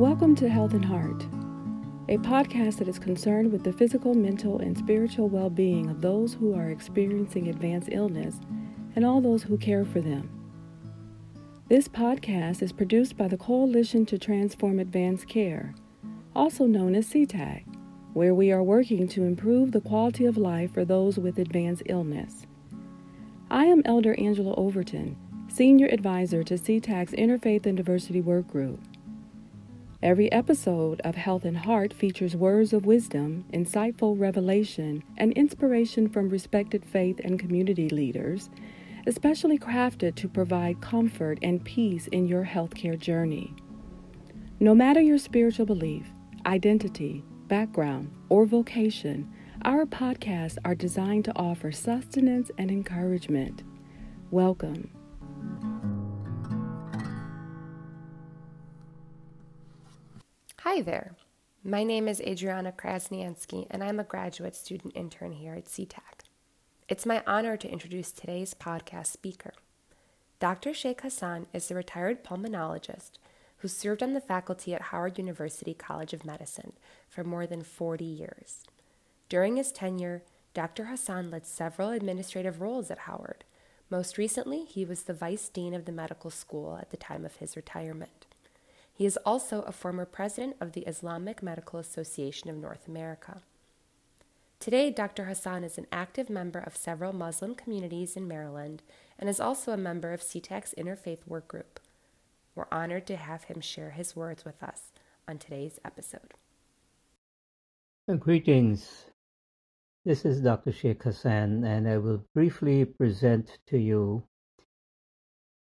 Welcome to Health and Heart, a podcast that is concerned with the physical, mental, and spiritual well being of those who are experiencing advanced illness and all those who care for them. This podcast is produced by the Coalition to Transform Advanced Care, also known as CTAC, where we are working to improve the quality of life for those with advanced illness. I am Elder Angela Overton, Senior Advisor to CTAC's Interfaith and Diversity Work Group. Every episode of Health and Heart features words of wisdom, insightful revelation, and inspiration from respected faith and community leaders, especially crafted to provide comfort and peace in your healthcare journey. No matter your spiritual belief, identity, background, or vocation, our podcasts are designed to offer sustenance and encouragement. Welcome. Hi there. My name is Adriana Krasniansky, and I'm a graduate student intern here at CTAC. It's my honor to introduce today's podcast speaker. Dr. Sheikh Hassan is a retired pulmonologist who served on the faculty at Howard University College of Medicine for more than 40 years. During his tenure, Dr. Hassan led several administrative roles at Howard. Most recently, he was the vice dean of the medical school at the time of his retirement. He is also a former president of the Islamic Medical Association of North America. Today, Dr. Hassan is an active member of several Muslim communities in Maryland and is also a member of CTAC's Interfaith Work Group. We're honored to have him share his words with us on today's episode. Greetings. This is Dr. Sheikh Hassan, and I will briefly present to you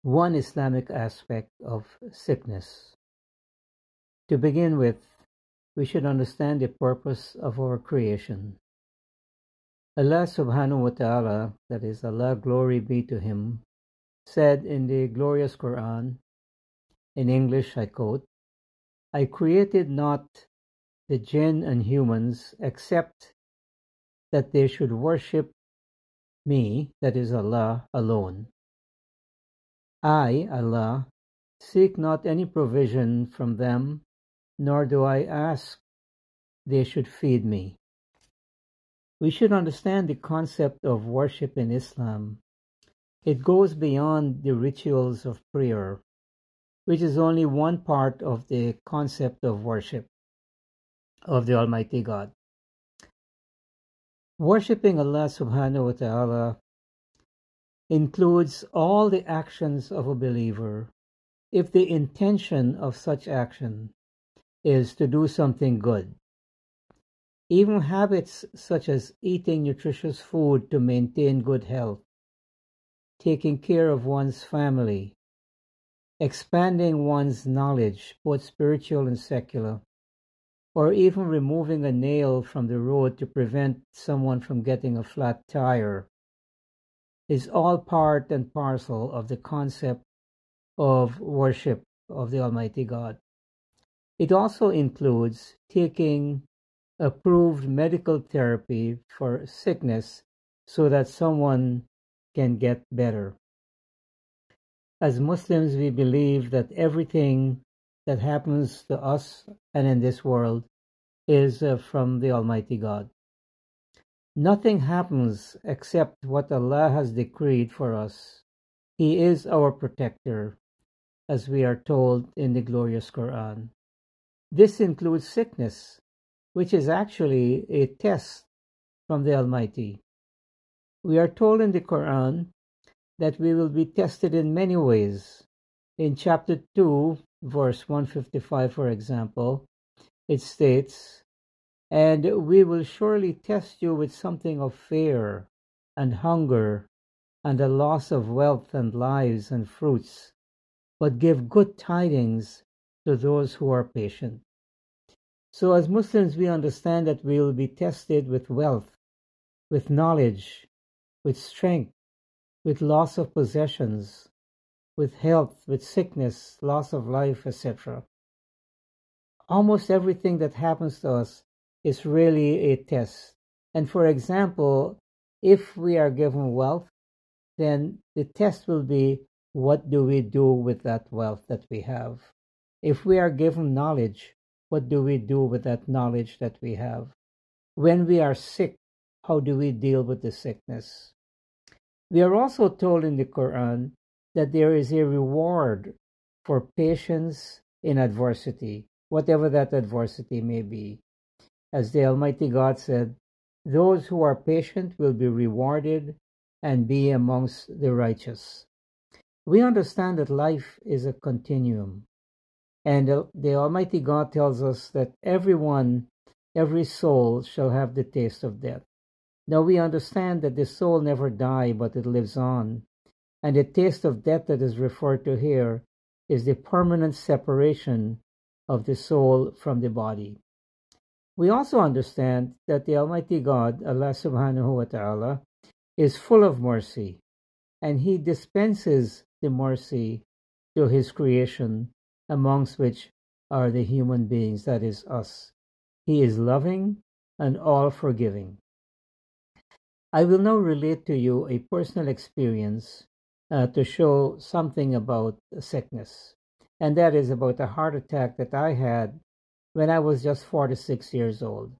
one Islamic aspect of sickness. To begin with, we should understand the purpose of our creation. Allah subhanahu wa ta'ala, that is Allah, glory be to Him, said in the glorious Quran, in English I quote, I created not the jinn and humans except that they should worship me, that is Allah, alone. I, Allah, seek not any provision from them nor do I ask they should feed me. We should understand the concept of worship in Islam. It goes beyond the rituals of prayer, which is only one part of the concept of worship of the Almighty God. Worshipping Allah subhanahu wa ta'ala includes all the actions of a believer if the intention of such action is to do something good. Even habits such as eating nutritious food to maintain good health, taking care of one's family, expanding one's knowledge, both spiritual and secular, or even removing a nail from the road to prevent someone from getting a flat tire, is all part and parcel of the concept of worship of the Almighty God. It also includes taking approved medical therapy for sickness so that someone can get better. As Muslims, we believe that everything that happens to us and in this world is uh, from the Almighty God. Nothing happens except what Allah has decreed for us. He is our protector, as we are told in the glorious Quran. This includes sickness, which is actually a test from the Almighty. We are told in the Quran that we will be tested in many ways. In chapter 2, verse 155, for example, it states, And we will surely test you with something of fear and hunger and the loss of wealth and lives and fruits, but give good tidings to those who are patient. So, as Muslims, we understand that we will be tested with wealth, with knowledge, with strength, with loss of possessions, with health, with sickness, loss of life, etc. Almost everything that happens to us is really a test. And for example, if we are given wealth, then the test will be what do we do with that wealth that we have? If we are given knowledge, what do we do with that knowledge that we have? When we are sick, how do we deal with the sickness? We are also told in the Quran that there is a reward for patience in adversity, whatever that adversity may be. As the Almighty God said, those who are patient will be rewarded and be amongst the righteous. We understand that life is a continuum. And the Almighty God tells us that everyone, every soul shall have the taste of death. Now we understand that the soul never dies, but it lives on. And the taste of death that is referred to here is the permanent separation of the soul from the body. We also understand that the Almighty God, Allah subhanahu wa ta'ala, is full of mercy, and He dispenses the mercy to His creation, amongst which are the human beings, that is, us. He is loving and all forgiving. I will now relate to you a personal experience uh, to show something about sickness, and that is about a heart attack that I had when I was just 46 years old.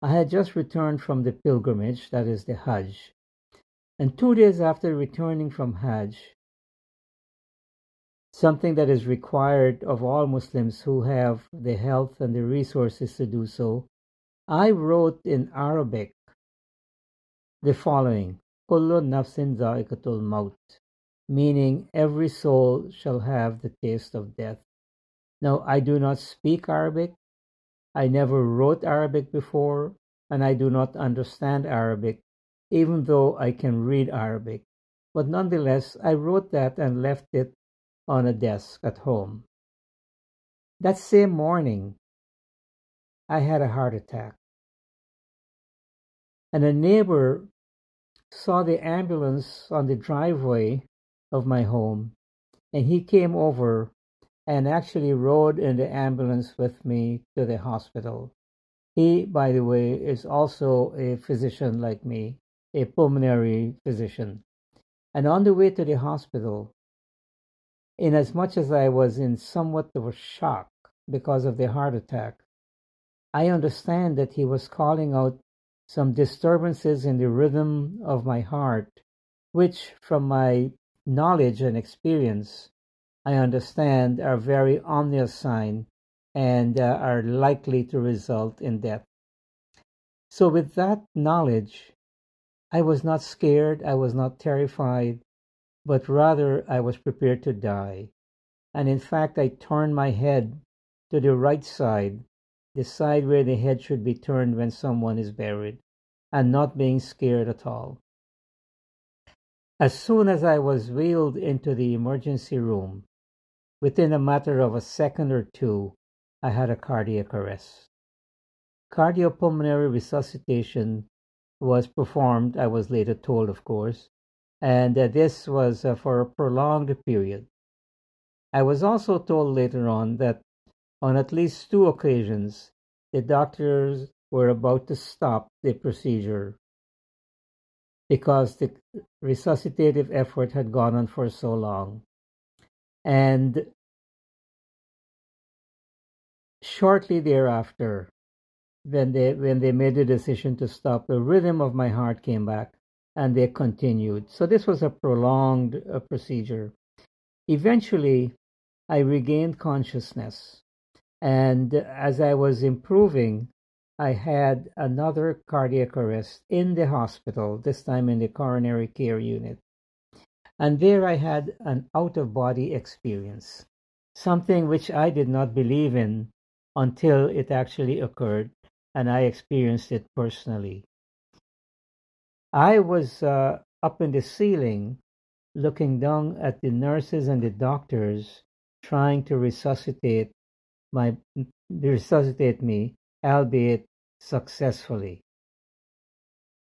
I had just returned from the pilgrimage, that is the Hajj. And two days after returning from Hajj, something that is required of all Muslims who have the health and the resources to do so, I wrote in Arabic the following Kullu nafsin za'iqatul maut, meaning every soul shall have the taste of death. Now, I do not speak Arabic. I never wrote Arabic before, and I do not understand Arabic, even though I can read Arabic. But nonetheless, I wrote that and left it on a desk at home. That same morning, I had a heart attack. And a neighbor saw the ambulance on the driveway of my home, and he came over and actually rode in the ambulance with me to the hospital. He, by the way, is also a physician like me, a pulmonary physician. And on the way to the hospital, inasmuch as I was in somewhat of a shock because of the heart attack, I understand that he was calling out some disturbances in the rhythm of my heart, which, from my knowledge and experience, I understand, are very ominous sign and uh, are likely to result in death. So, with that knowledge, I was not scared, I was not terrified, but rather I was prepared to die. And in fact, I turned my head to the right side, the side where the head should be turned when someone is buried, and not being scared at all. As soon as I was wheeled into the emergency room, Within a matter of a second or two, I had a cardiac arrest. Cardiopulmonary resuscitation was performed, I was later told, of course, and this was uh, for a prolonged period. I was also told later on that on at least two occasions, the doctors were about to stop the procedure because the resuscitative effort had gone on for so long. And shortly thereafter, when they when they made the decision to stop, the rhythm of my heart came back, and they continued. So this was a prolonged uh, procedure. Eventually, I regained consciousness, and as I was improving, I had another cardiac arrest in the hospital. This time in the coronary care unit. And there I had an out of body experience, something which I did not believe in until it actually occurred and I experienced it personally. I was uh, up in the ceiling looking down at the nurses and the doctors trying to resuscitate my resuscitate me albeit successfully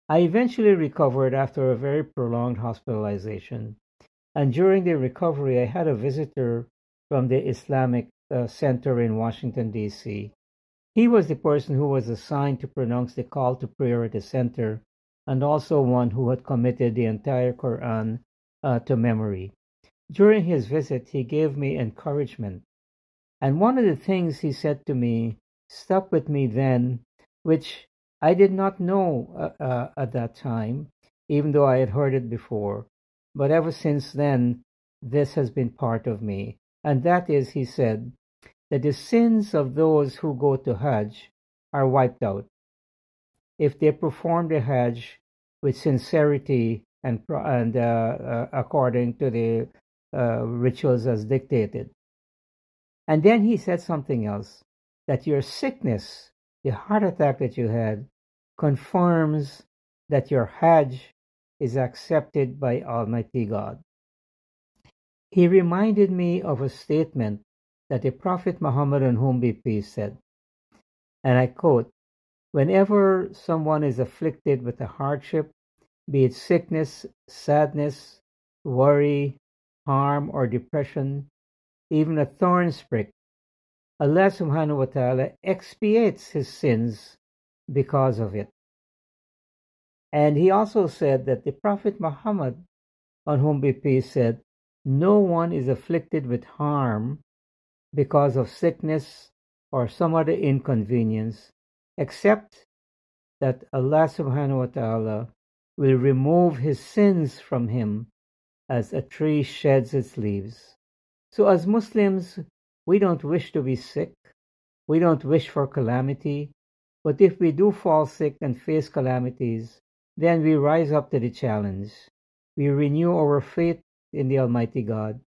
i eventually recovered after a very prolonged hospitalization and during the recovery, I had a visitor from the Islamic uh, Center in Washington, D.C. He was the person who was assigned to pronounce the call to prayer at the center and also one who had committed the entire Quran uh, to memory. During his visit, he gave me encouragement And one of the things he said to me stuck with me then, which I did not know uh, uh, at that time, even though I had heard it before. But ever since then, this has been part of me. And that is, he said, that the sins of those who go to Hajj are wiped out if they perform the Hajj with sincerity and, and uh, uh, according to the uh, rituals as dictated. And then he said something else that your sickness, the heart attack that you had, confirms that your Hajj is accepted by Almighty God. He reminded me of a statement that the Prophet Muhammad on whom be peace said, and I quote, Whenever someone is afflicted with a hardship, be it sickness, sadness, worry, harm, or depression, even a thorn prick, Allah subhanahu wa ta'ala expiates his sins because of it. And he also said that the Prophet Muhammad, on whom be peace, said, No one is afflicted with harm because of sickness or some other inconvenience, except that Allah subhanahu wa ta'ala will remove his sins from him as a tree sheds its leaves. So, as Muslims, we don't wish to be sick, we don't wish for calamity, but if we do fall sick and face calamities, then we rise up to the challenge. We renew our faith in the Almighty God,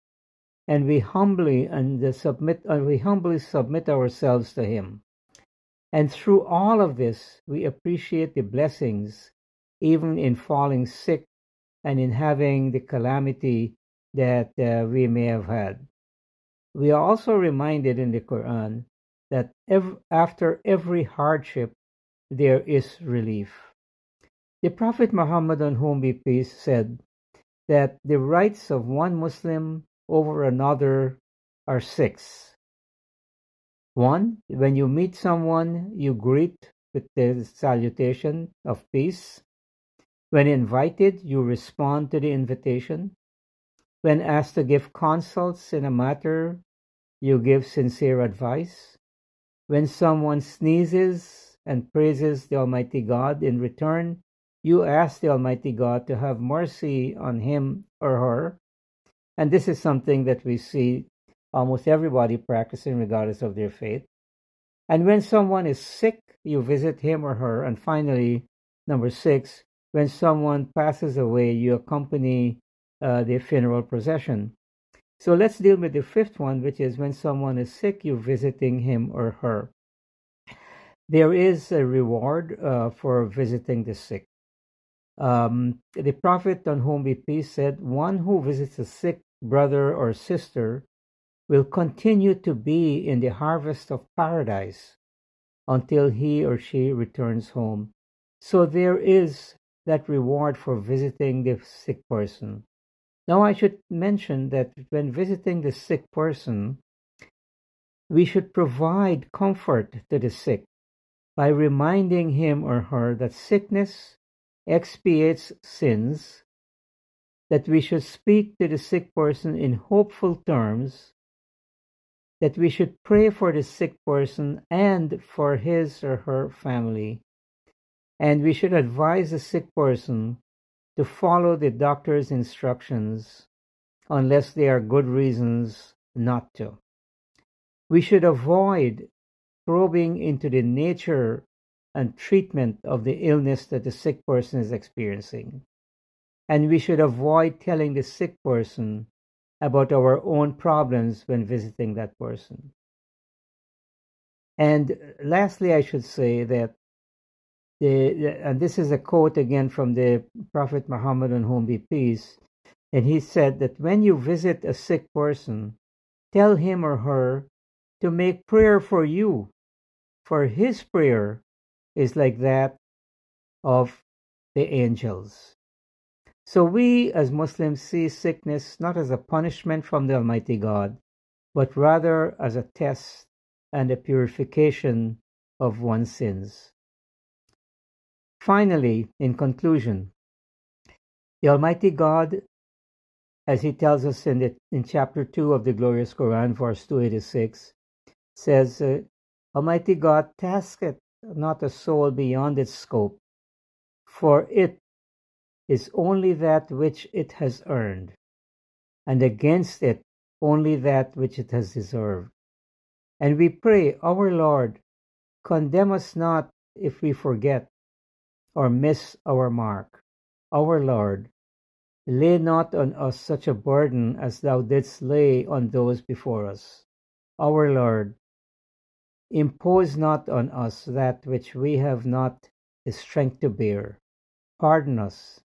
and we humbly and submit, uh, we humbly submit ourselves to Him. And through all of this, we appreciate the blessings, even in falling sick and in having the calamity that uh, we may have had. We are also reminded in the Quran that ev- after every hardship, there is relief. The Prophet Muhammad, on whom be peace, said that the rights of one Muslim over another are six. One, when you meet someone, you greet with the salutation of peace. When invited, you respond to the invitation. When asked to give consults in a matter, you give sincere advice. When someone sneezes and praises the Almighty God in return, you ask the Almighty God to have mercy on him or her. And this is something that we see almost everybody practicing regardless of their faith. And when someone is sick, you visit him or her. And finally, number six, when someone passes away, you accompany uh, the funeral procession. So let's deal with the fifth one, which is when someone is sick, you're visiting him or her. There is a reward uh, for visiting the sick. Um, the Prophet on whom be peace said, One who visits a sick brother or sister will continue to be in the harvest of paradise until he or she returns home. So there is that reward for visiting the sick person. Now, I should mention that when visiting the sick person, we should provide comfort to the sick by reminding him or her that sickness expiates sins, that we should speak to the sick person in hopeful terms, that we should pray for the sick person and for his or her family, and we should advise the sick person to follow the doctor's instructions unless there are good reasons not to. We should avoid probing into the nature and treatment of the illness that the sick person is experiencing. And we should avoid telling the sick person about our own problems when visiting that person. And lastly, I should say that the, and this is a quote again from the Prophet Muhammad on whom be peace, and he said that when you visit a sick person, tell him or her to make prayer for you, for his prayer is like that of the angels. So we as Muslims see sickness not as a punishment from the Almighty God, but rather as a test and a purification of one's sins. Finally, in conclusion, the Almighty God, as He tells us in, the, in chapter 2 of the glorious Quran, verse 286, says, uh, Almighty God, tasketh not a soul beyond its scope, for it is only that which it has earned, and against it only that which it has deserved. And we pray, Our Lord, condemn us not if we forget or miss our mark. Our Lord, lay not on us such a burden as thou didst lay on those before us. Our Lord, impose not on us that which we have not the strength to bear. Pardon us,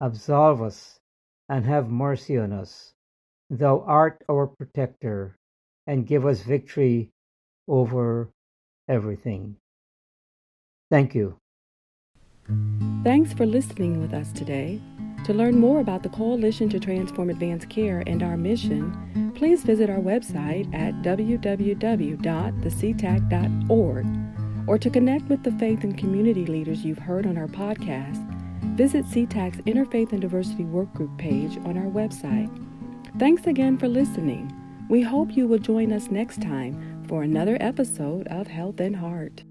absolve us, and have mercy on us. Thou art our protector, and give us victory over everything. Thank you. Thanks for listening with us today. To learn more about the Coalition to Transform Advanced Care and our mission, please visit our website at www.thectac.org. Or to connect with the faith and community leaders you've heard on our podcast, visit CTAC's Interfaith and Diversity Workgroup page on our website. Thanks again for listening. We hope you will join us next time for another episode of Health and Heart.